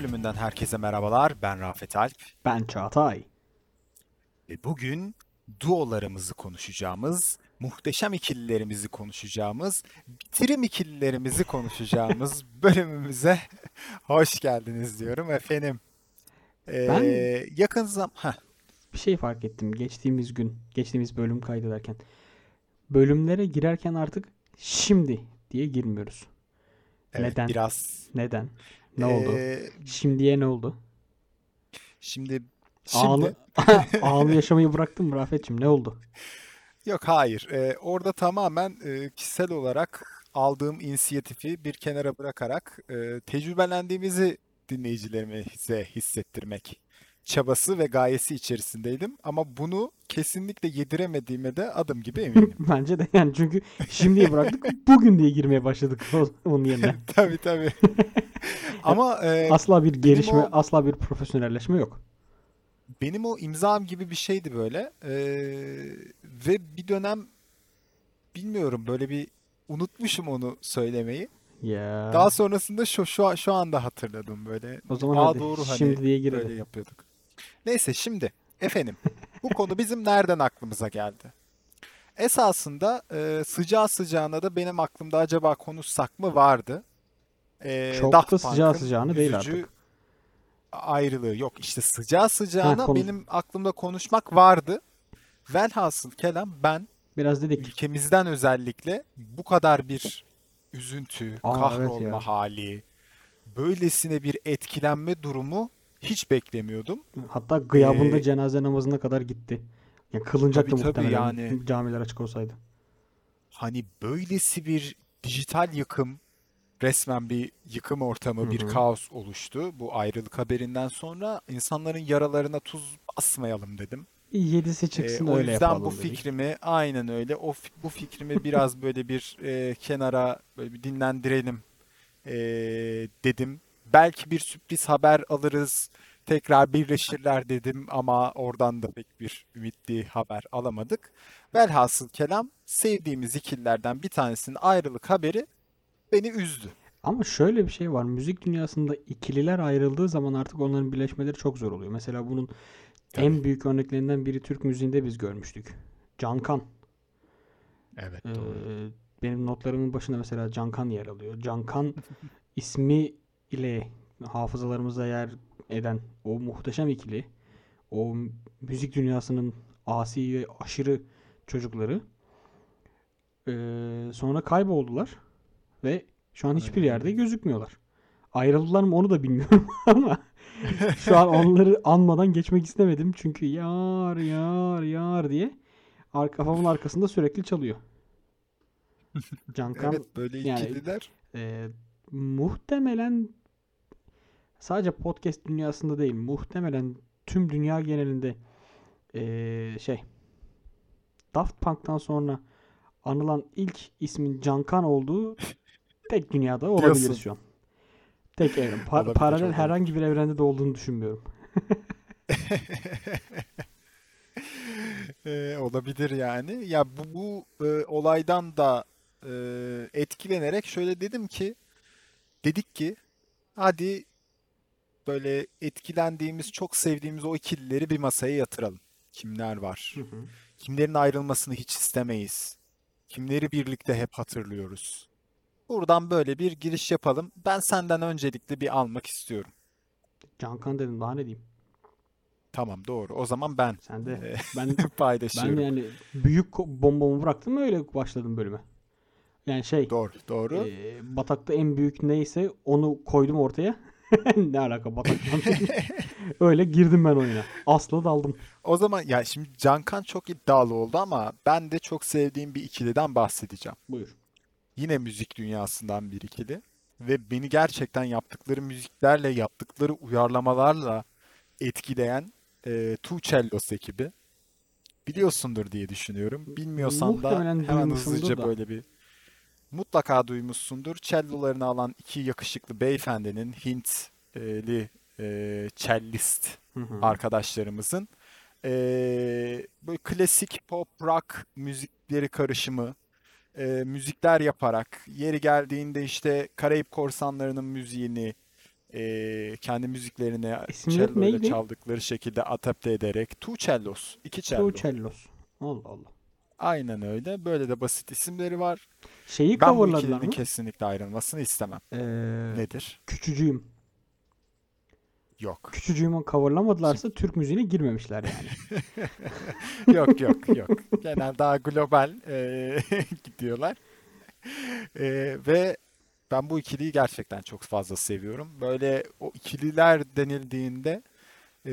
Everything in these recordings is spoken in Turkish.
bölümünden herkese merhabalar. Ben Rafet Alp. Ben Çağatay. Ve bugün duolarımızı konuşacağımız, muhteşem ikililerimizi konuşacağımız, bitirim ikililerimizi konuşacağımız bölümümüze hoş geldiniz diyorum efendim. Ee, Ben yakın zam... Heh, bir şey fark ettim geçtiğimiz gün, geçtiğimiz bölüm kaydederken. Bölümlere girerken artık şimdi diye girmiyoruz. evet Neden? biraz... Neden? Ne oldu? Ee, Şimdiye ne oldu? şimdi... Şimdi... Ağlı, ağlı yaşamayı bıraktın mı Rafet'cim? Ne oldu? Yok hayır. Ee, orada tamamen e, kişisel olarak aldığım inisiyatifi bir kenara bırakarak e, tecrübelendiğimizi dinleyicilerimize hissettirmek çabası ve gayesi içerisindeydim. Ama bunu kesinlikle yediremediğime de adım gibi eminim. Bence de yani çünkü şimdiye bıraktık bugün diye girmeye başladık onun yerine. Tabii tabii. Ama e, Asla bir gelişme, o- asla bir profesyonelleşme yok. benim o imzam gibi bir şeydi böyle. E, ve bir dönem bilmiyorum böyle bir unutmuşum onu söylemeyi. Ya. Daha sonrasında şu şu şu anda hatırladım böyle. O zaman Aa hadi doğru hani şimdi diye gir böyle yapıyorduk. Neyse şimdi efendim bu konu bizim nereden aklımıza geldi? Esasında e, sıcağı sıcağına da benim aklımda acaba konuşsak mı vardı. E, Çok Daft da sıcağı sıcağına değil artık. ayrılığı yok işte sıcağı Ha, sıcağına konu. benim aklımda konuşmak vardı. Velhasıl kelam ben Biraz dedik. ülkemizden özellikle bu kadar bir üzüntü, Aa evet kahrolma ya. hali, böylesine bir etkilenme durumu hiç beklemiyordum. Hatta gıyabında Ee, cenaze namazına kadar gitti. Ya tabii kılınacaktı tabii muhtemelen yani camiler açık olsaydı. hani böylesi bir dijital yıkım, resmen bir yıkım ortamı, bir hı. kaos oluştu. Bu ayrılık haberinden sonra insanların yaralarına tuz basmayalım dedim. Yedisi Ee, çıksın o öyle yüzden bu yapalım dedik. fikrimi aynen öyle. O bu fikrimi biraz böyle bir e, kenara böyle bir dinlendirelim e, dedim. Belki bir sürpriz haber alırız, tekrar birleşirler dedim ama oradan da pek bir ümitli haber alamadık. Velhasıl kelam sevdiğimiz ikililerden bir tanesinin ayrılık haberi beni üzdü. Ama şöyle bir şey var. Müzik dünyasında ikililer ayrıldığı zaman artık onların birleşmeleri çok zor oluyor. Mesela bunun Tabii. en büyük örneklerinden biri Türk müziğinde biz görmüştük. Cankan. Evet Ee, doğru. benim notlarımın başında mesela Cankan yer alıyor. Cankan ismi ile hafızalarımızda yer eden o muhteşem ikili, o müzik dünyasının asi ve aşırı çocukları ee, sonra kayboldular ve şu an hiçbir yerde gözükmüyorlar. Ayrıldılar mı onu da bilmiyorum ama şu an onları anmadan geçmek istemedim çünkü yar yar yar diye kafamın arkasında sürekli çalıyor. Cankan Evet böyle yani ikililer e, muhtemelen sadece podcast dünyasında değil, muhtemelen tüm dünya genelinde e, şey Daft Punk'tan sonra anılan ilk ismin Cankan olduğu tek dünyada olabiliriz şu an. Tek evren. Pa- Olabilir, paralel olabilir. herhangi bir evrende de olduğunu düşünmüyorum. Ee, olabilir yani. Ya bu, bu e, olaydan da e, etkilenerek şöyle dedim ki, dedik ki hadi böyle etkilendiğimiz, çok sevdiğimiz o ikilileri bir masaya yatıralım. Kimler var? Hı hı. Kimlerin ayrılmasını hiç istemeyiz? Kimleri birlikte hep hatırlıyoruz? Buradan böyle bir giriş yapalım. Ben senden öncelikle bir almak istiyorum. Cankan dedim daha ne diyeyim. Tamam doğru. O zaman ben Sen de e, ben ben paylaşıyorum. yani büyük bombamı bıraktım öyle başladım bölüme. Yani şey Doğru, doğru. Ee, batakta en büyük neyse onu koydum ortaya. Ne alaka bataktan? Öyle girdim ben oyuna. Asla daldım. O zaman ya şimdi Cankan çok iddialı oldu ama ben de çok sevdiğim bir ikiliden bahsedeceğim. Buyur. Yine müzik dünyasından bir ikili ve beni gerçekten yaptıkları müziklerle, yaptıkları uyarlamalarla etkileyen e, Tuğçellos ekibi. Biliyorsundur diye düşünüyorum. Bilmiyorsan da Muhtemelen hemen duymuşumdur hızlıca da. böyle bir mutlaka duymuşsundur. Cellolarını alan iki yakışıklı beyefendinin Hintli e, cellist Hı hı. arkadaşlarımızın eee, böyle klasik pop rock müzikleri karışımı e, müzikler yaparak yeri geldiğinde işte Karayip Korsanları'nın müziğini e, kendi müziklerini İsimleri cello ile neydi? çaldıkları şekilde adapte ederek Tu Cellos, iki cello. Two Cellos. Allah Allah. Aynen öyle. Böyle de basit isimleri var. Şeyi Ben bu ikilinin mı? kesinlikle ayrılmasını istemem. Ee, Nedir? Küçücüğüm. Yok. Küçücüğümü coverlamadılarsa Türk müziğine girmemişler yani. Yok yok yok. Genel daha global e, gidiyorlar. E, ve ben bu ikiliyi gerçekten çok fazla seviyorum. Böyle o ikililer denildiğinde e,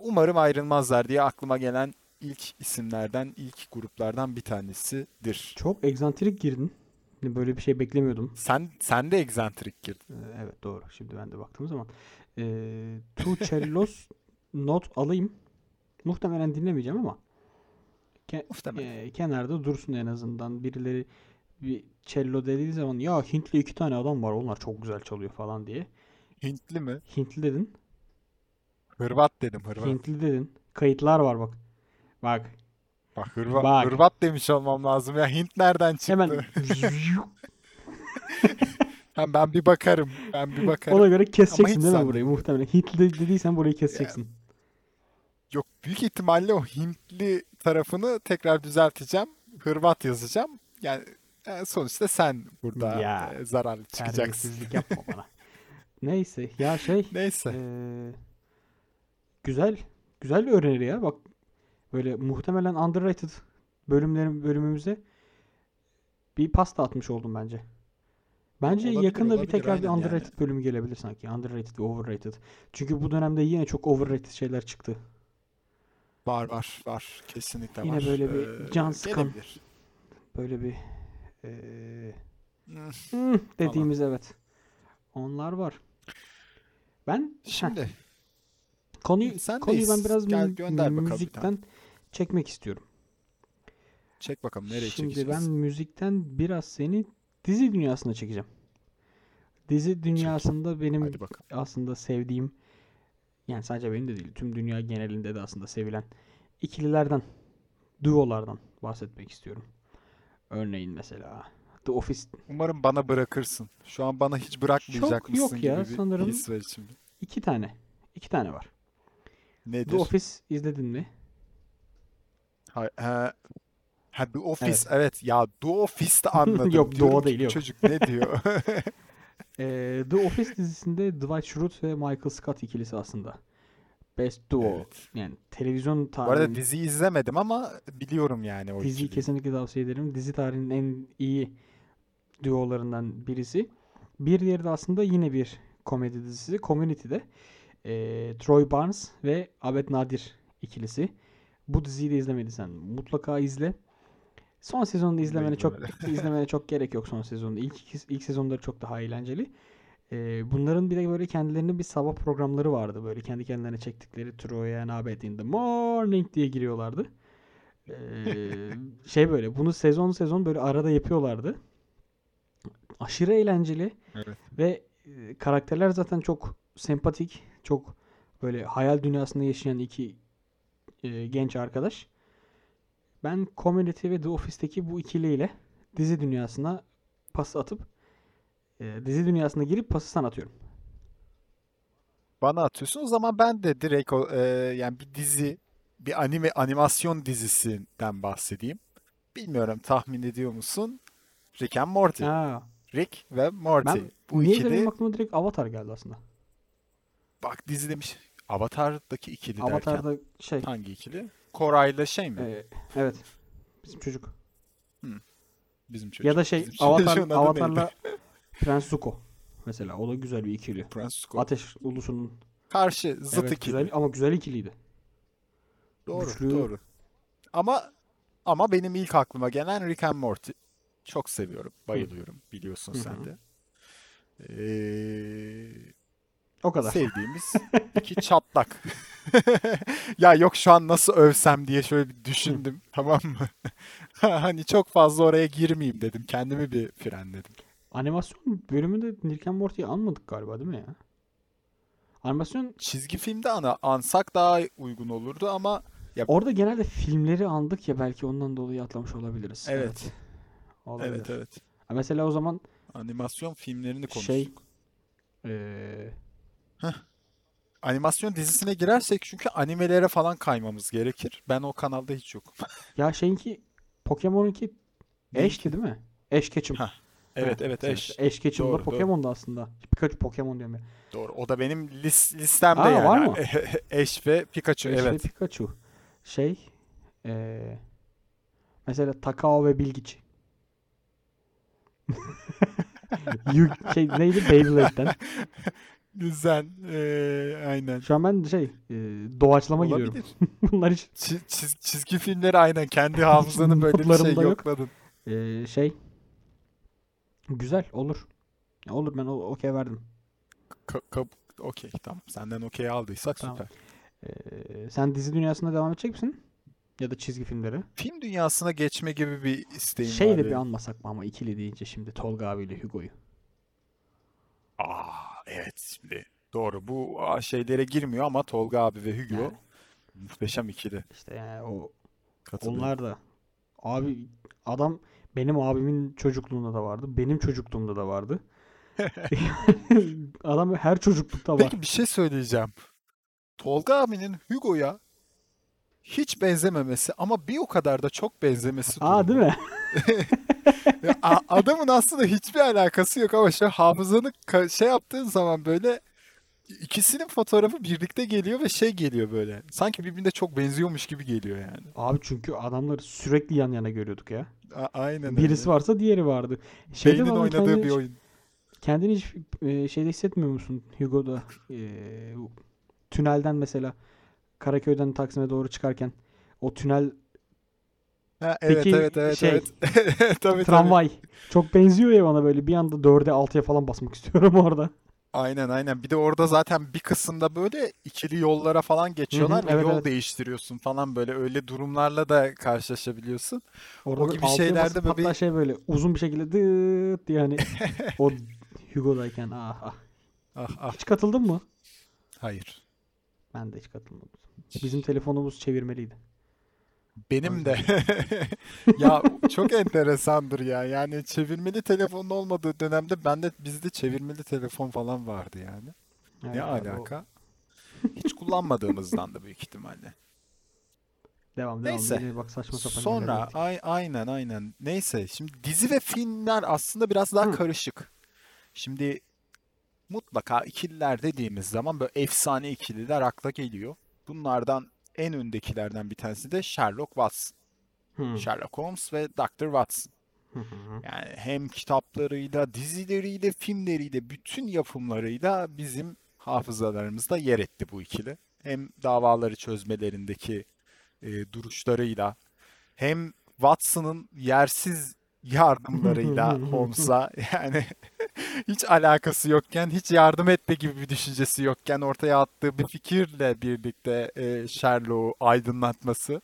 umarım ayrılmazlar diye aklıma gelen ilk isimlerden, ilk gruplardan bir tanesidir. Çok egzantrik girdin. Böyle bir şey beklemiyordum. Sen sen de egzantrik girdin. Ee, evet doğru. Şimdi ben de baktığım zaman. Ee, Two Cellos not alayım. Muhtemelen dinlemeyeceğim ama ke- Muhtemelen. e, kenarda dursun en azından. Birileri bir cello dediği zaman ya Hintli iki tane adam var onlar çok güzel çalıyor falan diye. Hintli mi? Hintli dedin. Hırvat dedim Hırvat. Hintli dedin. Kayıtlar var bak. Bak. Bak Hırvat, Bak. Hırvat demiş olmam lazım ya. Hint nereden çıktı? Hemen Ha, ben bir bakarım. Ben bir bakarım. ona göre keseceksin hiç değil mi burayı? Muhtemelen. Hintli de- dediysen burayı keseceksin. Yok büyük ihtimalle o Hintli tarafını tekrar düzelteceğim. Hırvat yazacağım. Yani e, sonuçta sen burada Ya, e, zararlı çıkacaksın. Terbiyesizlik yapma bana. Neyse ya şey Neyse. Ee, güzel. Güzel öneri ya. Bak böyle muhtemelen underrated bölümlerin bölümümüze bir pasta atmış oldum bence. Bence Olabilir, yakında bir olabilir, tekrar bir aynen yani. underrated bölümü gelebilir sanki. Underrated ve overrated. Çünkü bu dönemde yine çok overrated şeyler çıktı. Var var var. Kesinlikle Yine var. böyle bir Ee, can sıkan. gelebilir. Böyle bir ee, Hmm, hmm dediğimiz evet. Onlar var. Ben heh, Şimdi konuyu Sendeyiz. konuyu ben biraz Gel mü- gönder bakalım bir müzikten çekmek istiyorum. çek bakalım nereye Şimdi çekeceğiz? ben müzikten biraz seni dizi dünyasına çekeceğim. Dizi dünyasında benim Hadi bakalım. aslında sevdiğim yani sadece benim de değil tüm dünya genelinde de aslında sevilen ikililerden, duolardan bahsetmek istiyorum. Örneğin mesela The Office Umarım bana bırakırsın. Şu an bana hiç bırakmayacakmışsın yok ya, gibi bir sanırım. his var içimde. iki tane. iki tane var. Nedir? The Office izledin mi? Ha, ha, ha, The Office evet. ya The Office'te anladım. Yok, Diyorum Doğu değil, yok. Çocuk ne diyor? Ee, The Office dizisinde Dwight Schrute ve Michael Scott ikilisi aslında. Best Duo. Evet. Yani televizyon Bu arada tarihinin diziyi izlemedim ama biliyorum yani o diziyi kesinlikle tavsiye ederim. Dizi tarihinin en iyi duolarından birisi. Bir diğeri de aslında yine bir komedi dizisi. Community'de ee, Troy Barnes ve Abed Nadir ikilisi. Bu diziyi de izlemediysen mutlaka izle. Son sezonunu izlemene çok izlemene çok gerek yok son sezonda. İlk iki- ilk sezonları çok daha eğlenceli. Ee, bunların bir de böyle kendilerinin bir sabah programları vardı. Böyle kendi kendilerine çektikleri Troy and Abed in the morning diye giriyorlardı. Ee, şey böyle bunu sezon sezon böyle arada yapıyorlardı. Aşırı eğlenceli Evet. ve karakterler zaten çok sempatik, çok böyle hayal dünyasında yaşayan iki e, genç arkadaş. Ben Community ve The Office'teki bu ikiliyle dizi dünyasına pas atıp e, dizi dünyasına girip pası sana atıyorum. Bana atıyorsun. O zaman ben de direkt o, e, yani bir dizi, bir anime animasyon dizisinden bahsedeyim. Bilmiyorum tahmin ediyor musun? Rick and Morty. Aa, Rick ve Morty. ben Bu niye ikili benim aklıma direkt Avatar geldi aslında. bak dizi demiş. Avatar'daki ikili derken Avatar'da şey hangi ikili? Koray'la şey mi? e, evet bizim çocuk. Bizim çocuk. Ya da şey Bizim Avatar? Avatar'la Prens Zuko mesela o da güzel bir ikili. Prince Scott. Ateş ulusunun Karşı zıt evet, ikili. güzel ama güzel ikiliydi. Doğru, Güçlü. doğru. Ama ama benim ilk aklıma gelen Rick and Morty. Çok seviyorum, bayılıyorum. Biliyorsun Hı sen de. Ee, O kadar. sevdiğimiz iki çatlak. Ya yok şu an nasıl övsem diye şöyle bir düşündüm, tamam mı? Hani çok fazla oraya girmeyeyim dedim. Kendimi bir frenledim. Animasyon bölümünde Rick and Morty'yi anmadık galiba değil mi ya? Animasyon Çizgi filmde ana ansak daha uygun olurdu ama Orada genelde filmleri andık ya belki ondan dolayı atlamış olabiliriz. Evet. Olabilir. Evet evet. Ha, Mesela o zaman Animasyon filmlerini konuştuk. şey Animasyon dizisine girersek çünkü animelere falan kaymamız gerekir. Ben o kanalda hiç yokum. ya şeyinki Pokemon'unki Ash'ti değil mi? Ash Ketchum. Ha, Evet evet. Ash Ketchum da Doğru, doğru. Pokemon'da aslında. Pikachu Pokemon diyorum ya. Doğru. O da benim lis- listemde Aa, yani. var mı? Ash ve Pikachu ve evet. Pikachu. Şey eee, mesela Takao ve Bilgiç. Şey neydi Beyblade'den. Güzel. Ee, aynen. Şu an ben şey eee, doğaçlama. Olabilir. Bunlar hiç Çiz- çiz- çizgi filmleri aynen kendi hafızanı böyle bir şey notlarımda yok. yokladın. eee, şey güzel olur. Olur ben okey verdim. Okey tamam. Senden okey aldıysak Tamam. süper. Eee, sen dizi dünyasında devam edecek misin? Ya da çizgi filmleri? Film dünyasına geçme gibi bir isteğim Şey var de bir anmasak mı ama ikili deyince şimdi Tolga abiyle Hugo'yu. Aa evet şimdi doğru. Bu şeylere girmiyor ama Tolga abi ve Hugo Yani muhteşem ikili. işte yani o onlar da abi adam benim abimin çocukluğunda da vardı. Benim çocukluğumda da vardı. Adam her çocuklukta var. Peki bir şey söyleyeceğim. Tolga abinin Hugo'ya hiç benzememesi ama bir o kadar da çok benzemesi Aa değil durumu. mi? Ya, a- adamın aslında hiçbir alakası yok ama şu hafızanı şey yaptığın zaman böyle ikisinin fotoğrafı birlikte geliyor ve şey geliyor böyle. Sanki birbirine çok benziyormuş gibi geliyor yani. Abi çünkü adamları sürekli yan yana görüyorduk ya. A- aynen Birisi öyle. varsa diğeri vardı. Şeyde Beynin oynadığı kendini bir oyun. kendini hiç e, şeyde hissetmiyor musun Hugo'da? E, tünelden mesela Karaköy'den Taksim'e doğru çıkarken o tünel Ha, evet Peki evet evet şey, evet. Tabii tabii. tramvay çok benziyor ya bana böyle bir anda 4'e 6'ya falan basmak istiyorum orada. Aynen aynen. Bir de orada zaten bir kısımda böyle ikili yollara falan geçiyorlar ve evet, yol evet. değiştiriyorsun falan böyle öyle durumlarla da karşılaşabiliyorsun. Orada O gibi şeylerde böyle hatta şey böyle uzun bir şekilde dıt diye hani o Hugo'dayken ah ah. ah ah Hiç katıldın mı? hayır. Ben de hiç katılmadım. Bizim telefonumuz çevirmeliydi. Benim de. Ya çok enteresandır ya. Yani çevirmeli telefonun olmadığı dönemde bende bizde çevirmeli telefon falan vardı yani. Ne Evet abi o alaka? Hiç kullanmadığımızdan da büyük ihtimalle. devam devam. Neyse. Yine bak saçma sapan Sonra ay aynen aynen. Neyse şimdi dizi ve filmler aslında biraz daha Hı. karışık. Şimdi mutlaka ikililer dediğimiz zaman böyle efsane ikililer akla geliyor. Bunlardan en öndekilerden bir tanesi de Sherlock Watson. Sherlock Holmes ve Dr. Watson. Yani hem kitaplarıyla, dizileriyle, filmleriyle, bütün yapımlarıyla bizim hafızalarımızda yer etti bu ikili. Hem davaları çözmelerindeki e, duruşlarıyla, hem Watson'ın yersiz yardımlarıyla Holmes'a yani hiç alakası yokken, hiç yardım etme gibi bir düşüncesi yokken ortaya attığı bir fikirle birlikte e, Sherlock'u aydınlatması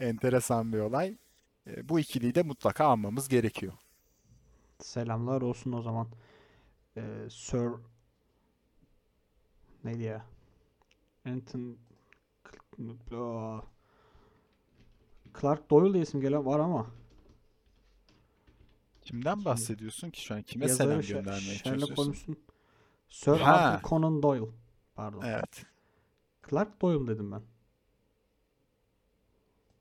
enteresan bir olay. E, bu ikiliyi de mutlaka anmamız gerekiyor. Selamlar olsun o zaman. Ee, Sir neydi ya? Anton. Clark Doyle diye isim gelen var ama Kimden bahsediyorsun ki şu an? Kime yazarı selam Sher- göndermeye Sherlock çalışıyorsun? Holmes'un Sir Arthur Ha, Conan Doyle. Pardon. evet. Clark Doyle dedim ben.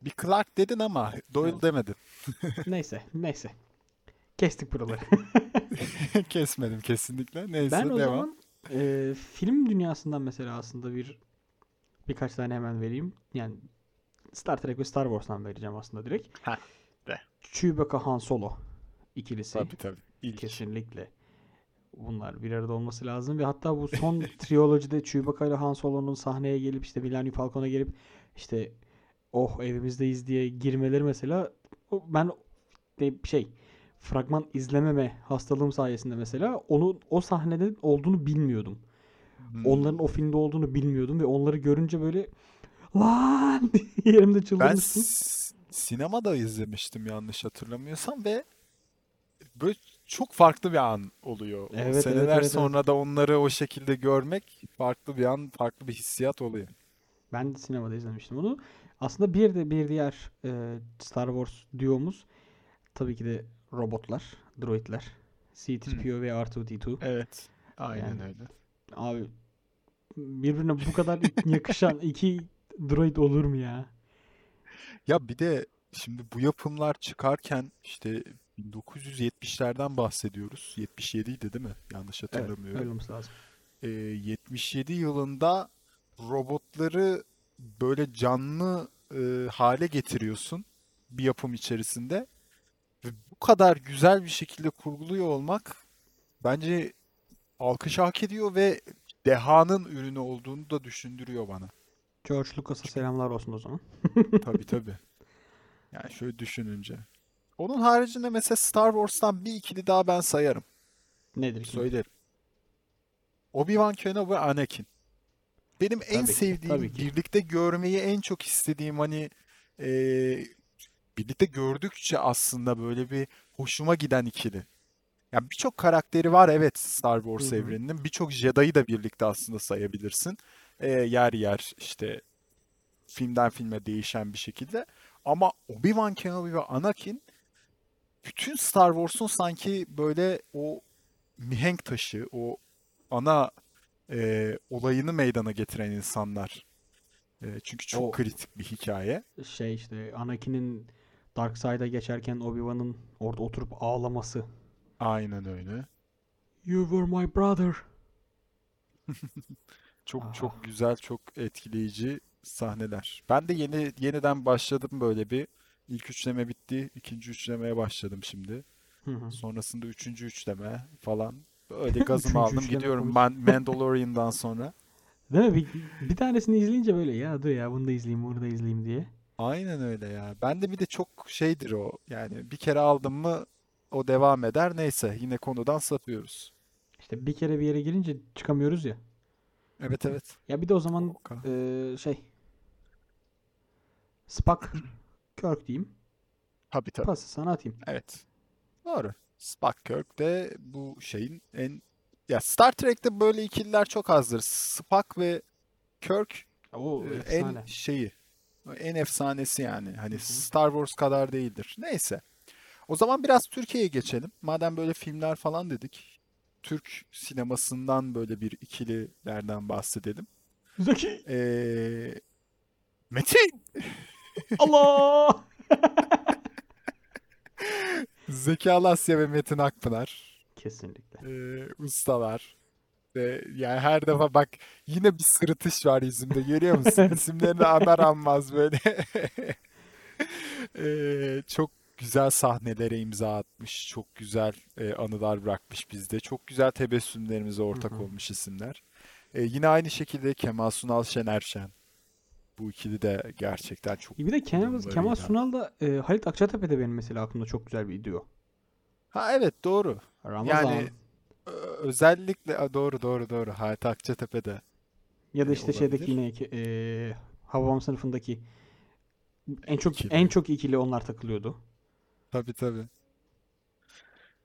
Bir Clark dedin ama Doyle Evet. demedin. Neyse, neyse. Kestik buraları. Kesmedim kesinlikle. Ben Neyse o devam. zaman e, film dünyasından mesela aslında bir birkaç tane hemen vereyim. Yani Star Trek ve Star Wars'tan vereceğim aslında direkt. Ha, de. Chewbacca Han Solo ikilisi Tabii tabii. İlk. kesinlikle bunlar bir arada olması lazım ve hatta bu son triyolojide Chewbacca ile Han Solo'nun sahneye gelip işte Millennium Falcon'a gelip işte oh evimizdeyiz diye girmeleri mesela ben de şey fragman izlememe hastalığım sayesinde mesela onu o sahnede olduğunu bilmiyordum. Onların Hmm. o filmde olduğunu bilmiyordum ve onları görünce böyle lan yerimde Ben çıldırmıştım. s- sinemada izlemiştim yanlış hatırlamıyorsam ve böyle çok farklı bir an oluyor. Evet evet seneler evet evet. sonra da onları o şekilde görmek farklı bir an, farklı bir hissiyat oluyor. Ben de sinemada izlemiştim onu. Aslında bir de bir diğer e, Star Wars duomuz tabii ki de robotlar, droidler. C-3PO ve R2-D2. Evet. Aynen Yani- öyle. Abi birbirine bu kadar yakışan iki droid olur mu ya? Ya bir de şimdi bu yapımlar çıkarken işte 1970'lerden bahsediyoruz. 77 idi değil mi? Yanlış Evet, hatırlamıyorum. öyle olması lazım. Ee, 77 yılında robotları böyle canlı e, hale getiriyorsun bir yapım içerisinde ve bu kadar güzel bir şekilde kurguluyor olmak bence alkış hak ediyor ve dehanın ürünü olduğunu da düşündürüyor bana. George Lucas'a selamlar olsun o zaman. Tabii tabii. Yani şöyle düşününce. Onun haricinde mesela Star Wars'tan bir ikili daha ben sayarım. Nedir ki? Söylerim. Obi-Wan Kenobi ve Anakin. Benim en Tabii ki, sevdiğim, tabii ki. birlikte görmeyi en çok istediğim hani eee, birlikte gördükçe aslında böyle bir hoşuma giden ikili. Ya birçok karakteri var evet Star Wars Hı hı. evreninin. Birçok Jedi'yi da birlikte aslında sayabilirsin. Eee, yer yer işte filmden filme değişen bir şekilde. Ama Obi-Wan Kenobi ve Anakin bütün Star Wars'un sanki böyle o mihenk taşı, o ana e, olayını meydana getiren insanlar. E, çünkü çok O- kritik bir hikaye. Şey işte Anakin'in Dark Side'a geçerken Obi-Wan'ın orada oturup ağlaması. Aynen öyle. You were my brother. Çok Aha. çok güzel, çok etkileyici sahneler. Ben de yeni yeniden başladım böyle bir. İlk üçleme bitti. ikinci üçlemeye başladım şimdi. Hı hı. Sonrasında üçüncü üçleme falan. Böyle gazımı aldım gidiyorum. Man Mandalorian'dan sonra. Değil mi? Bir, bir tanesini izleyince böyle ya dur ya bunu da izleyeyim bunu da izleyeyim diye. Aynen öyle ya. Ben de bir de çok şeydir o. Yani bir kere aldım mı o devam eder. Neyse yine konudan sapıyoruz. İşte bir kere bir yere girince çıkamıyoruz ya. Evet evet. Ya bir de o zaman O kadar. eee, şey Spock Kirk diyeyim. Tabii tabii. Pası sana atayım. Evet. Doğru. Spock Kirk de bu şeyin en ya Star Trek'te böyle ikililer çok azdır. Spock ve Kirk O e, efsane. en şeyi en efsanesi yani. Hani Hı hı. Star Wars kadar değildir. Neyse. O zaman biraz Türkiye'ye geçelim. Madem böyle filmler falan dedik. Türk sinemasından böyle bir ikililerden bahsedelim. Zeki. Ee, Metin! Allah! Zeki Alasya ve Metin Akpınar. Kesinlikle. Ee, ustalar. Ve yani her defa bak yine bir sırıtış var yüzümde görüyor musun? İsimlerini anar anmaz böyle. Ee, çok güzel sahnelere imza atmış. Çok güzel e, anılar bırakmış bizde. Çok güzel tebessümlerimize ortak Hı hı. olmuş isimler. Ee, yine aynı şekilde Kemal Sunal, Şener Şen. Bu ikili de gerçekten çok Bir de Kemal, Kemal. Sunal da e, Halit Akçatepe de benim mesela aklımda çok güzel bir duo. Ha evet doğru. Ramazan Yani Ö- özellikle doğru doğru doğru. Halit Akçatepe'de. ya da e, işte şeydeki olabilir. yine e, Hababam sınıfındaki en çok İkili. en çok ikili onlar takılıyordu. Tabii tabii.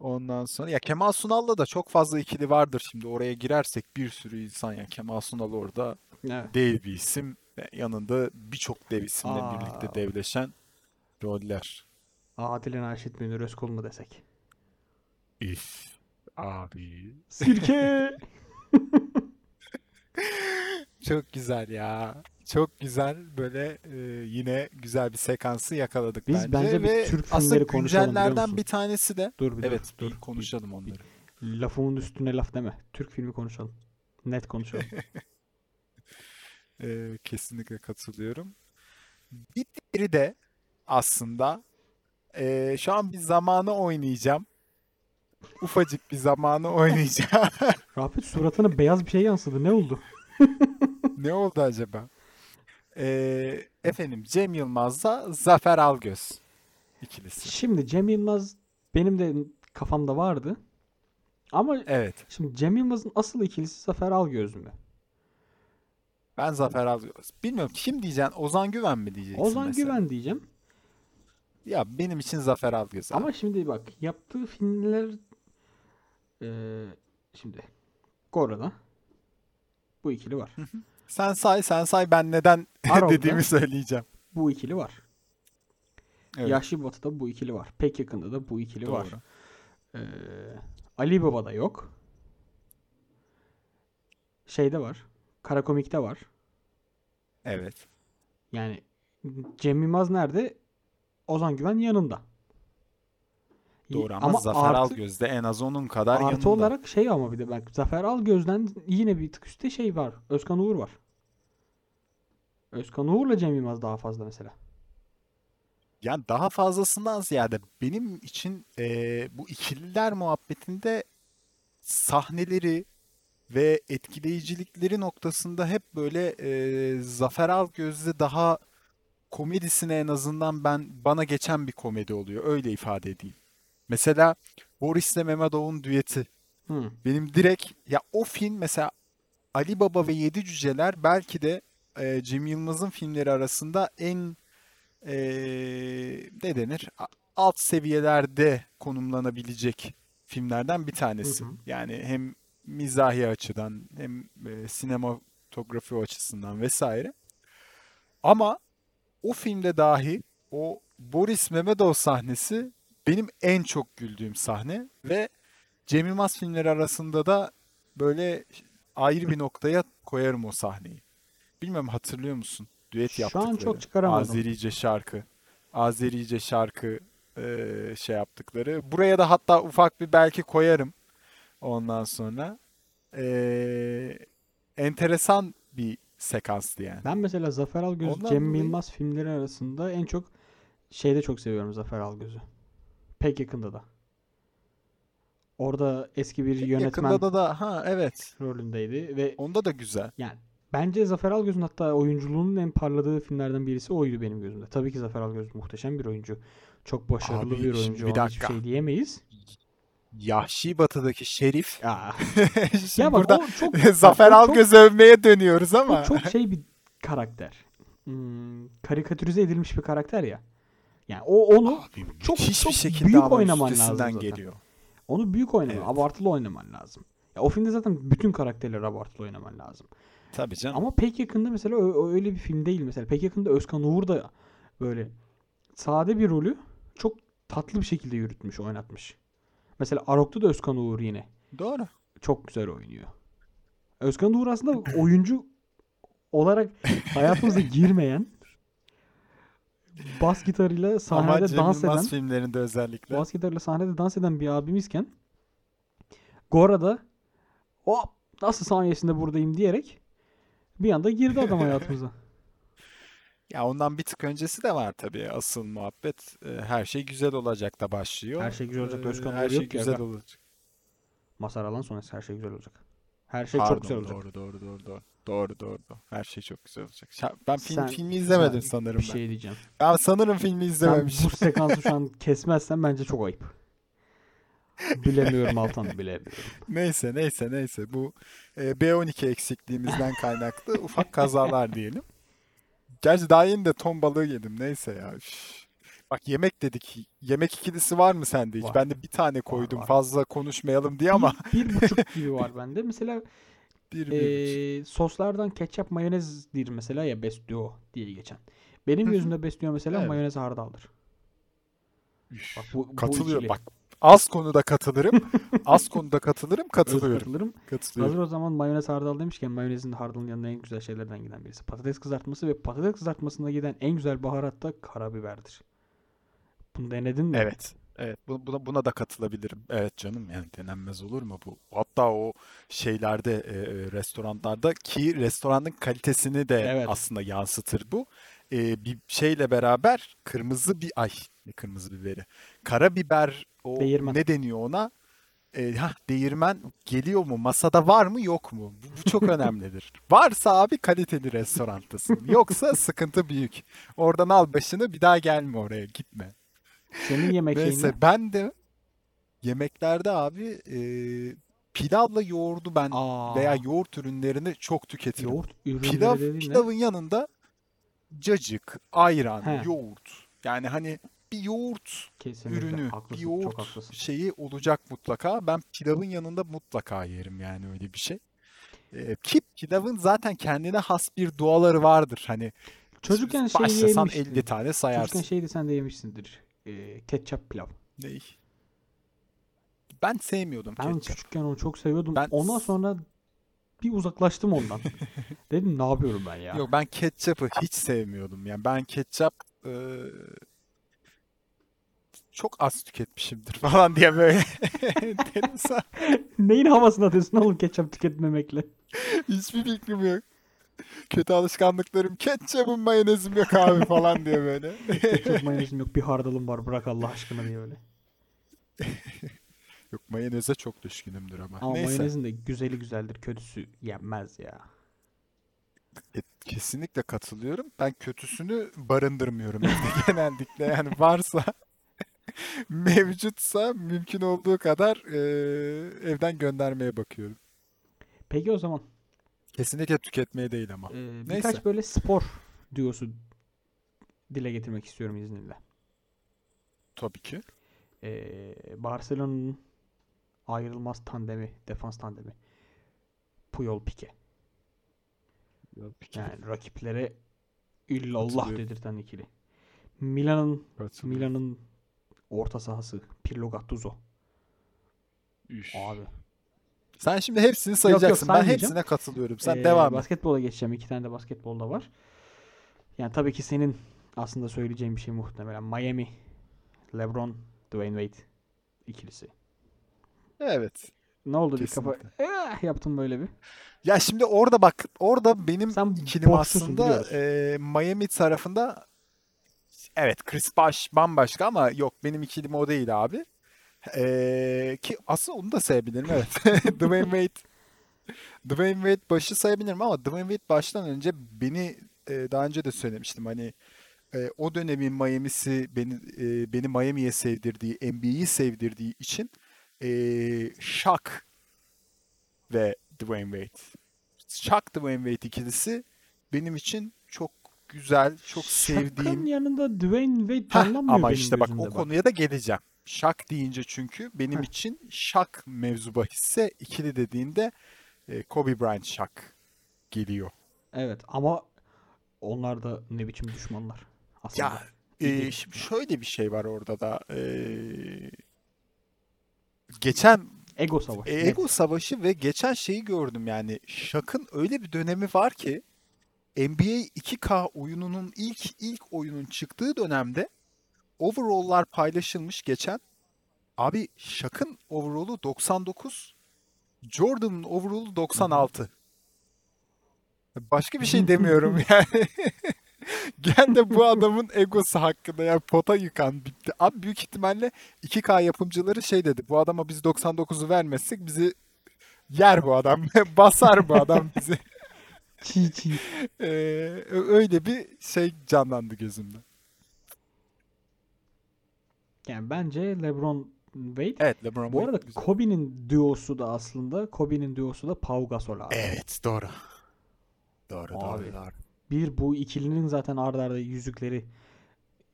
Ondan sonra ya Kemal Sunal'la da çok fazla ikili vardır şimdi oraya girersek bir sürü insan ya Kemal Sunal orada Evet. dev bir isim yanında birçok dev isimle Aa. birlikte devleşen roller. Adile Naşit Münir Özkul mu desek? İf abi. Sirke! Çok güzel ya. Çok güzel böyle e, yine güzel bir sekansı yakaladık Biz bence bence bir ve Türk aslında filmleri konuşalım güncellerden musun? bir tanesi de Dur bir dur, evet dur. bir konuşalım onları. Lafımın üstüne laf deme. Türk filmi konuşalım. Net konuşalım. Ee, kesinlikle katılıyorum. Bir diğeri de aslında ee, şu an bir zamanı oynayacağım. Ufacık bir zamanı oynayacağım. Rafet suratına beyaz bir şey yansıdı. Ne oldu? Ne oldu acaba? Ee, efendim Cem Yılmaz'la Zafer Algöz ikilisi. Şimdi Cem Yılmaz benim de kafamda vardı. Ama Evet. şimdi Cem Yılmaz'ın asıl ikilisi Zafer Algöz mü? Ben Zafer Algöz. Bilmiyorum kim diyeceksin? Ozan Güven mi diyeceksin Ozan mesela? Güven diyeceğim. Ya benim için Zafer Algöz. Ama şimdi bak yaptığı filmler eee, şimdi Gora'da bu ikili var. Sen say sen say ben neden dediğimi söyleyeceğim. bu ikili var. Evet, Yahşi Batı'da bu ikili var. Pek yakında da bu ikili var. doğru. Ee, Ali Baba'da yok. Şeyde var. Kara Komik'te var. Evet. Yani Cem Yılmaz nerede? Ozan Güven yanında. Doğru ama, Zafer artı, Algöz de en az onun kadar artı yanında. olarak şey ama bir de bak Zafer Algöz'den yine bir tık üstte şey var. Özkan Uğur var. Özkan Uğur'la Cem Yılmaz daha fazla mesela. Yani daha fazlasından ziyade benim için eee, bu ikililer muhabbetinde sahneleri ve etkileyicilikleri noktasında hep böyle eee Zafer Algöz'de daha komedisine en azından ben bana geçen bir komedi oluyor. Öyle ifade edeyim. Mesela Boris'le Mehmetov'un düeti. Hı. Benim direkt ya o film mesela Ali Baba ve Yedi Cüceler belki de eee Cem Yılmaz'ın filmleri arasında en eee ne denir? Alt seviyelerde konumlanabilecek filmlerden bir tanesi. Hı hı. Yani hem mizahi açıdan hem e, sinematografi açısından vesaire. Ama o filmde dahi o Boris Memedov sahnesi benim en çok güldüğüm sahne ve Cem Yılmaz filmleri arasında da böyle ayrı bir noktaya koyarım o sahneyi. Bilmem hatırlıyor musun? Düet Şu an yaptıkları. çok çıkaramadım. Azerice şarkı. Azerice şarkı e, şey yaptıkları. Buraya da hatta ufak bir belki koyarım. Ondan sonra. E, enteresan bir sekanstı yani. Ben mesela Zafer Algöz, Ondan Cem Yılmaz filmleri arasında en çok şeyde çok seviyorum Zafer Algöz'ü. Pek yakında da. Orada eski bir yönetmen Yakında da da ha evet. rolündeydi ve Onda da güzel. yani bence Zafer Algöz'ün hatta oyunculuğunun en parladığı filmlerden birisi oydu benim gözümde. Tabii ki Zafer Algöz muhteşem bir oyuncu. Çok başarılı Abi, bir oyuncu. bir dakika. şey diyemeyiz. Yahşi Batı'daki Şerif. Ya, ya bak burada çok Zafer o çok- Algöz övmeye dönüyoruz ama. O çok şey bir karakter. Hmm, karikatürize edilmiş bir karakter ya. Yani o onu Abi, çok- çok şekilde büyük ama oynaman lazım zaten. geliyor. onu büyük oynaman, Evet. abartılı oynaman lazım. Ya o filmde zaten bütün karakterleri abartılı oynaman lazım. Tabii canım. Ama pek yakında mesela öyle bir film değil mesela. Pek yakında Özkan Uğur da böyle sade bir rolü çok tatlı bir şekilde yürütmüş, oynatmış. Mesela Arok'ta da Özkan Uğur yine Doğru. çok güzel oynuyor. Özkan Uğur aslında oyuncu olarak hayatımıza girmeyen bas gitarıyla sahnede dans Yılmaz eden filmlerinde özellikle. bas gitarıyla sahnede dans eden bir abimizken Gora'da hop nasıl saniyesinde buradayım diyerek bir anda girdi adam hayatımıza. Ya ondan bir tık öncesi de var tabii. Asıl muhabbet e, her şey güzel olacak da başlıyor. Her şey güzel olacak da E, Özkan Her şey güzel aga. olacak. Mazhar Alan sonrası her şey güzel olacak. Her şey Pardon, çok güzel olacak. Doğru doğru doğru doğru. Doğru doğru. Her şey çok güzel olacak. Ben film Sen- filmi izlemedim sen sanırım Bir ben. şey diyeceğim. Ben sanırım filmi Sen izlememişim. bu sekansı şu an kesmezsen bence çok ayıp. Bilemiyorum Altan bilemiyorum. Neyse neyse neyse bu e, B12 eksikliğimizden kaynaklı ufak kazalar diyelim. Gerçi daha yeni de ton balığı yedim neyse ya. Üf. Bak yemek dedik. Yemek ikilisi var mı sende hiç? Var. Ben de bir tane koydum var. fazla konuşmayalım diye ama Bir, bir buçuk gibi var bende. Mesela bir, bir. Ee, soslardan ketçap mayonezdir mesela ya best duo diye geçen. Benim gözümde best duo mesela Evet. mayonez hardaldır. Bak bu, bu Katılıyorum. ikili. Bak az konuda katılırım. az konuda katılırım Evet, katılıyorum. katılırım. Katılıyorum. Hazır o zaman mayonez hardal demişken mayonezin hardalın yanında en güzel şeylerden giden birisi. Patates kızartması ve patates kızartmasında giden en güzel baharat da karabiberdir. Bunu denedin mi? Evet. Evet. Bu- Buna, buna da katılabilirim. Evet canım yani denenmez olur mu bu? Hatta o şeylerde e, e, restoranlarda ki restoranın kalitesini de Evet. aslında yansıtır bu. E, bir şeyle beraber kırmızı bir ay ne kırmızı biberi. Karabiber o Değirmen. ne deniyor ona? E, hah, değirmen geliyor mu? Masada var mı yok mu? Bu, bu çok önemlidir. Varsa abi kaliteli restorantasın. Yoksa sıkıntı büyük. Oradan al başını bir daha gelme oraya gitme. Senin yemek Neyse ne? ben de yemeklerde abi e, pilavla yoğurdu ben Aa, veya yoğurt ürünlerini çok tüketirim. yoğurt ürünleri Pilav, ne? pilavın yanında cacık, ayran, He. yoğurt. Yani hani bir yoğurt Kesinlikle. ürünü, bir Haklısın, yoğurt çok haklısın. şeyi olacak mutlaka. Ben pilavın yanında mutlaka yerim yani öyle bir şey. E, ki pilavın zaten kendine has bir doğaları vardır. Hani Çocukken şey yemiştin. 50 tane sayarsın. Çocukken şeydi sen de yemişsindir. Ee, ketçap pilav. Ney? Ben sevmiyordum Ben ketçap. küçükken onu çok seviyordum. Ben- Ondan sonra bir uzaklaştım ondan. Dedim ne yapıyorum ben ya? Yok ben ketçapı hiç sevmiyordum. Yani ben ketçap e, çok az tüketmişimdir falan diye böyle. Neyin havasını atıyorsun oğlum ketçap tüketmemekle? Hiçbir fikrim yok. Kötü alışkanlıklarım ketçapım mayonezim yok abi falan diye böyle. Ketçap mayonezim yok bir hardalım var bırak Allah aşkına diye öyle. Yok mayoneze çok düşkünümdür ama. Ama Neyse. mayonezin de güzeli güzeldir kötüsü yenmez ya. E, kesinlikle katılıyorum. Ben kötüsünü barındırmıyorum evde genellikle. Yani varsa mevcutsa mümkün olduğu kadar e, evden göndermeye bakıyorum. Peki o zaman Kesinlikle tüketmeye değil ama. e, birkaç Neyse. böyle spor diyorsu dile getirmek istiyorum izninle. Tabii ki. Ee, Barcelona'nın ayrılmaz tandemi, defans tandemi. Puyol Pique. Yani rakiplere illallah dedirten ikili. Milan'ın. Milan'ın orta sahası Pirlo Gattuso. Üf. Abi. Sen şimdi hepsini sayacaksın. ben saymayacağım. hepsine katılıyorum. Sen Ee, devam et. Basketbola geçeceğim. İki tane de basketbolda var. Yani tabii ki senin aslında söyleyeceğin bir şey muhtemelen. Miami, LeBron, Dwayne Wade ikilisi. Evet. Ne oldu bir kafa Kesinlikle. eh, yaptım böyle bir. Ya şimdi orada bak orada benim Sen ikilim aslında e, Miami tarafında evet Chris Bosh bambaşka ama yok benim ikilim o değil abi. E, ki aslında onu da sayabilirim evet. Dwayne Wade Dwayne Wade başı sayabilirim ama Dwayne Wade baştan önce beni e, daha önce de söylemiştim hani e, o dönemin Miami'si beni e, beni Miami'ye sevdirdiği, NBA'yi sevdirdiği için e, Shaq ve Dwayne Wade. Shaq Dwayne Wade ikilisi benim için çok güzel, çok Shaq'ın sevdiğim. yanında Dwayne Wade Heh, canlanmıyor ama benim işte bak o konuya da geleceğim. Shaq deyince çünkü benim Heh. için Shaq mevzu bahisse ikili dediğinde e, Kobe Bryant Shaq geliyor. Evet ama onlar da ne biçim düşmanlar aslında. Ya e, şimdi şöyle bir şey var orada da. E, geçen Ego savaşı. E. Ego savaşı ve geçen şeyi gördüm yani Shaq'ın öyle bir dönemi var ki NBA 2K oyununun ilk ilk oyunun çıktığı dönemde overall'lar paylaşılmış geçen. Abi Shaq'ın overall'u 99, Jordan'ın overall'u 96. Başka bir şey demiyorum yani. Gel de bu adamın egosu hakkında yani pota yıkan bitti. Abi büyük ihtimalle 2K yapımcıları şey dedi. Bu adama biz 99'u vermezsek bizi yer bu adam. Basar bu adam bizi. Çiğ çiğ. Ee, öyle bir şey canlandı gözümde. Yani bence LeBron Wade. Evet LeBron Bu Wade arada güzel. Kobe'nin duosu da aslında Kobe'nin duosu da Pau Gasol abi. Evet doğru. Doğru Abi. doğru doğru. Bir bu ikilinin zaten arda arda yüzükleri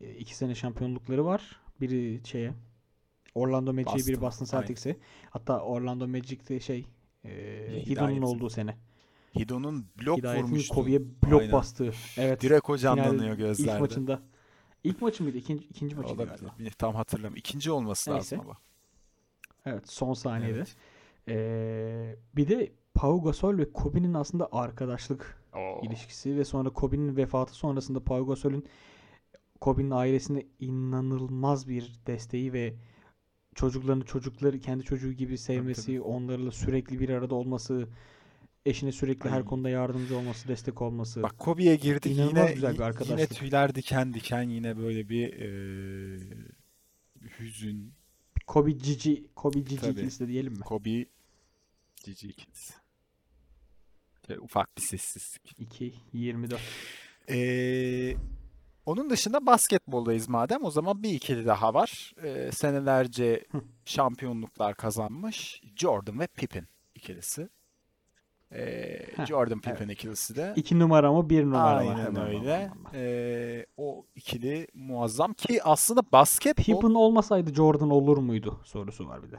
e, iki sene şampiyonlukları var. Biri şeye Orlando Magic'e biri Boston. Celtics'e. Hatta Orlando Magic'te şey e. Hido'nun olduğu sene. Hido'nun blok Hidayet'in vurmuştu. Kobe'ye blok Aynen. bastığı. Evet. Direkt o canlanıyor ilk gözlerde. maçında. İlk maçı mıydı? İkinci, ikinci maçı Olabilir. galiba. Tam hatırlamıyorum. İkinci olması Neyse. lazım ama. Evet son saniyede. Evet. Ee, bir de Pau Gasol ve Kobe'nin aslında arkadaşlık Oo. ilişkisi ve sonra Kobe'nin vefatı sonrasında Pau Gasol'ün Kobe'nin ailesine inanılmaz bir desteği ve çocuklarını çocukları kendi çocuğu gibi sevmesi, tabii. onlarla sürekli bir arada olması, eşine sürekli her konuda yardımcı olması, destek olması. Bak Kobe'ye girdik İnanılmaz yine güzel bir yine arkadaşlık. tüyler diken diken yine böyle bir eee, hüzün Kobe Cici, Kobe Cici Tabii. ikilisi de diyelim mi? Kobe Cici ikilisi. Şöyle ufak bir sessizlik. 2 24. Ee, onun dışında basketboldayız madem o zaman bir ikili daha var. Ee, senelerce şampiyonluklar kazanmış Jordan ve Pippen ikilisi. Heh, Jordan Pippen ikilisi de 2 numara mı 1 numara mı? aynen öyle. Ee, o ikili muazzam ki aslında basketbol Pippen olmasaydı Jordan olur muydu sorusu var bir de.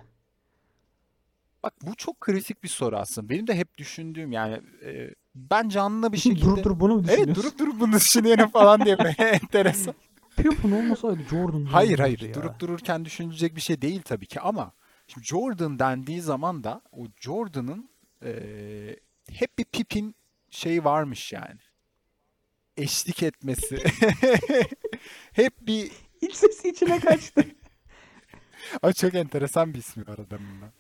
Bak bu çok kritik bir soru aslında. Benim de hep düşündüğüm yani e, ben canlı bir şekilde durup durup bunu mu Evet düşünüyorsun? durup durup bunu düşünüyorum falan diye böyle enteresan. Pippen olmasaydı Jordan Hayır hayır ya. durup dururken düşünecek bir şey değil tabii ki ama şimdi Jordan dendiği zaman da o Jordan'ın eee, hep bir Pippin şeyi varmış yani. Eşlik etmesi. hep bir İç sesi içine kaçtı. Ay çok enteresan bir ismi var adamın da.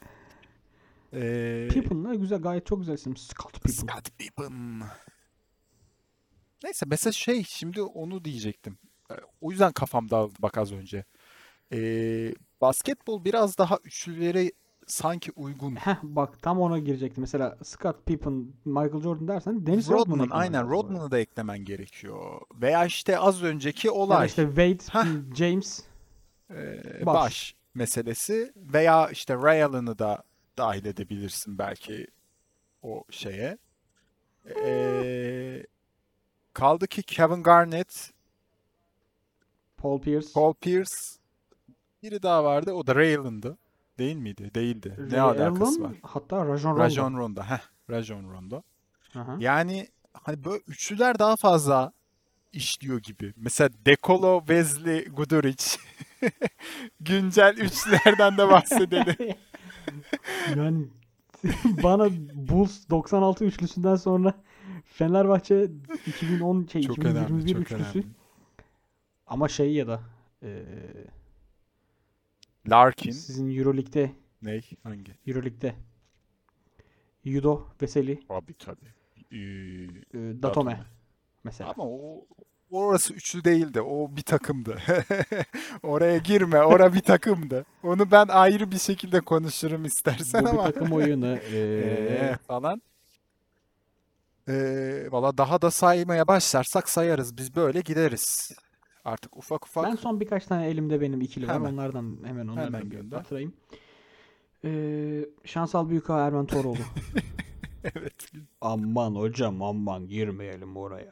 Eee Pippen'la güzel gayet çok güzel isim. Scott Pippen. Scott Pippen. Neyse mesela şey şimdi onu diyecektim. Ee, O yüzden kafam dağıldı bak az önce. Ee, basketbol biraz daha üçlülere sanki uygun. Heh bak tam ona girecektim. Mesela Scott Pippen, Michael Jordan dersen Dennis Rodman eklemen aynen. Rodman'ı da eklemen gerekiyor. Veya işte az önceki olay işte Wade, Heh. James, ee, baş. baş meselesi veya işte Ray Allen'ı da dahil edebilirsin belki o şeye. Ee, kaldı ki Kevin Garnett Paul Pierce, Paul Pierce biri daha vardı. O da Ray Allen'dı. Değil miydi? Değildi. Ray Ne alakası Allen, var? hatta Rajon Rondo. Rajon Rondo. Heh, Rajon Rondo. Aha. Yani hani böyle üçlüler daha fazla işliyor gibi. Mesela Dekolo, Wesley, Guduric. Güncel üçlülerden de bahsedelim. Yani bana Bulls 96 üçlüsünden sonra Fenerbahçe 2010 şey Çok 2021 önemli, çok üçlüsü önemli. ama şey ya da eee, Larkin. sizin EuroLeague'de Ne? Hangi? EuroLeague'de Yudo Veseli, Abi tabii. Ee, eee, Datome mesela. Ama o orası üçlü değildi. O bir takımdı. Oraya girme. Ora bir takımdı. Onu ben ayrı bir şekilde konuşurum istersen Bu bir ama. takım oyunu. Ee, eee, falan. Ee, valla daha da saymaya başlarsak sayarız. Biz böyle gideriz. Artık ufak ufak. ben son birkaç tane elimde benim ikili var. Hemen. Onlardan hemen onlardan Hemen bir gönder. hatırlayayım. Eee Şansal Büyükağa Ermen Toroğlu. Evet. Aman hocam aman girmeyelim oraya.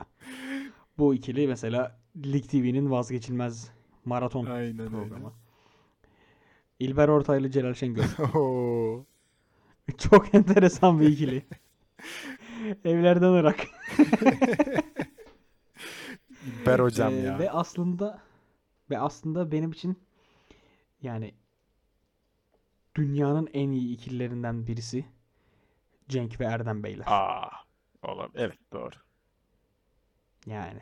Bu ikili mesela Lig TV'nin vazgeçilmez maraton Aynen öyle. programı. İlber Ortaylı Celal Şengör. Çok enteresan bir ikili. Evlerden Irak. Ber hocam Ee, ya. Ve aslında ve aslında benim için yani dünyanın en iyi ikililerinden birisi Cenk ve Erdem Beyler. Aa. Oğlum, evet doğru. Yani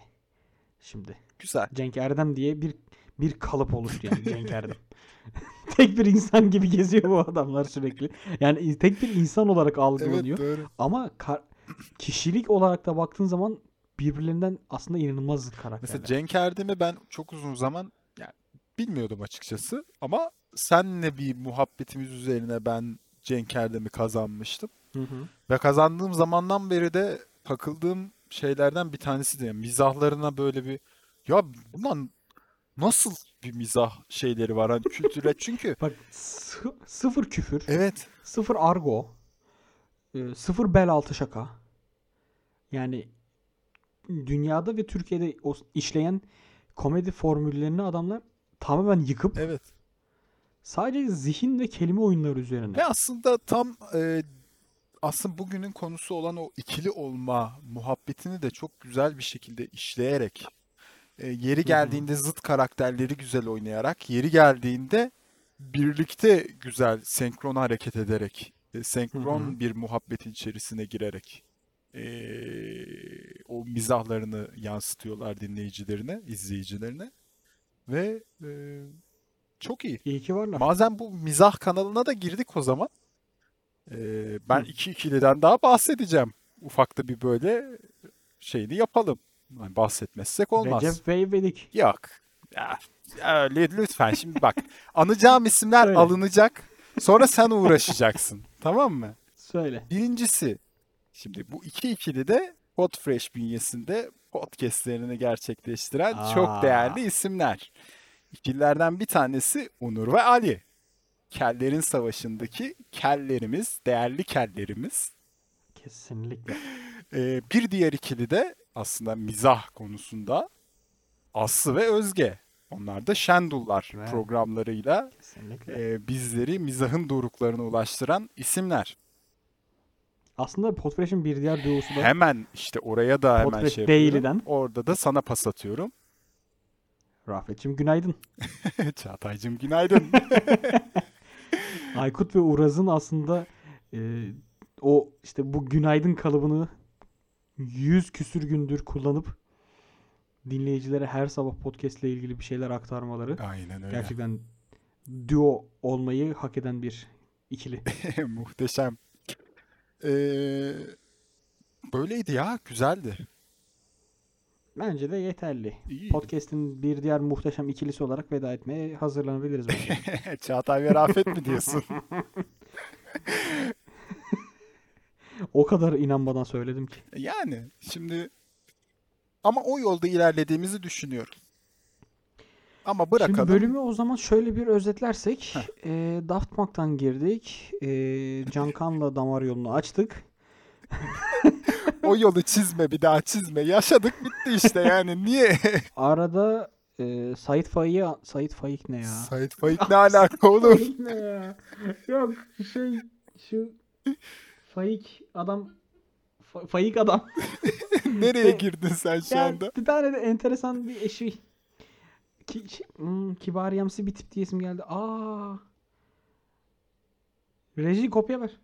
şimdi Güzel. Cenk Erdem diye bir bir kalıp oluştu yani Cenk Erdem. tek bir insan gibi geziyor bu adamlar sürekli. Yani tek bir insan olarak Evet algılanıyor. doğru. Ama kar- kişilik olarak da baktığın zaman birbirlerinden aslında inanılmaz zıt Mesela karakterler. Cenk Erdem'i ben çok uzun zaman yani bilmiyordum açıkçası ama senle bir muhabbetimiz üzerine ben Cenk Erdem'i kazanmıştım. Hı hı. Ve kazandığım zamandan beri de takıldığım şeylerden bir tanesi de yani mizahlarına böyle bir ya ulan nasıl bir mizah şeyleri var hani kültüre çünkü Bak sı- sıfır küfür, evet sıfır argo, e, sıfır bel altı şaka. Yani dünyada ve Türkiye'de o işleyen komedi formüllerini adamlar tamamen yıkıp evet. sadece zihin ve kelime oyunları üzerine. ve aslında tam e, aslında bugünün konusu olan o ikili olma muhabbetini de çok güzel bir şekilde işleyerek e, yeri geldiğinde zıt karakterleri güzel oynayarak yeri geldiğinde birlikte güzel senkron hareket ederek e, senkron bir muhabbetin içerisine girerek e, o mizahlarını yansıtıyorlar dinleyicilerine, izleyicilerine ve e, çok iyi. İyi ki varlar. Bazen bu mizah kanalına da girdik o zaman. Ee, ben Hı. iki ikiliden daha bahsedeceğim. Ufakta bir böyle şeyini yapalım. Yani bahsetmezsek olmaz. Recep ve İvedik. Yok. Ya öyle lütfen şimdi bak. Anacağım isimler Söyle. alınacak. Sonra sen uğraşacaksın. Tamam mı? Söyle. Birincisi şimdi bu iki ikili de Podfresh bünyesinde podcastlerini gerçekleştiren Aa. çok değerli isimler. İkililerden bir tanesi Onur ve Ali. Kellerin Savaşı'ndaki kellerimiz, değerli kellerimiz. Kesinlikle. Ee, bir diğer ikili de aslında mizah konusunda Aslı ve Özge. Onlar da Şendullar Evet. programlarıyla Kesinlikle. e, bizleri mizahın doruklarına ulaştıran isimler. Aslında Podfresh'in bir diğer duosu da Hemen işte oraya da hemen Podfresh şey yapıyorum. Daily'den. Orada da sana pas atıyorum. Rafet'cim günaydın. Çağatay'cım günaydın. Aykut ve Uraz'ın aslında e, o işte bu günaydın kalıbını yüz küsür gündür kullanıp dinleyicilere her sabah podcast ile ilgili bir şeyler aktarmaları Aynen öyle. gerçekten duo olmayı hak eden bir ikili. Muhteşem. Ee, böyleydi ya. Güzeldi. Bence de yeterli. İyi. Podcast'in bir diğer muhteşem ikilisi olarak veda etmeye hazırlanabiliriz. Çağatay ve Rafet mi diyorsun? o kadar inanmadan söyledim ki. Yani şimdi ama o yolda ilerlediğimizi düşünüyorum. Ama bırakalım. Şimdi bölümü o zaman şöyle bir özetlersek. E, Daft Punk'tan girdik. E, Cankan'la damar yolunu açtık. O yolu çizme bir daha çizme. Yaşadık bitti işte yani. Niye? Arada e, Sait Faik'i... Sait Faik ne ya? Sait Faik ne alaka oğlum? Ne ya? Yok şey şu Faik adam Fa- Faik adam. Nereye girdin sen şu Ya anda? bir tane de enteresan bir eşi. Ki, şey, hmm, kibariyemsi bir tip diyesim geldi. Aa. Reji kopya ver.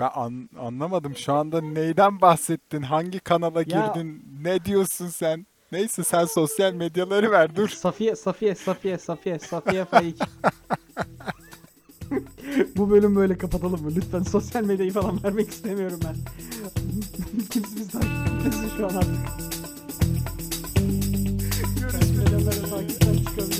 Ben an- anlamadım şu anda neyden bahsettin? Hangi kanala Ya- girdin? Ne diyorsun sen? Neyse sen sosyal medyaları ver dur. Safiye, Safiye, Safiye, Safiye, Safiye Faik. Bu bölüm böyle kapatalım mı? Lütfen sosyal medyayı falan vermek istemiyorum ben. Kimse bizi takip etmesin şu an artık. Then it's let's go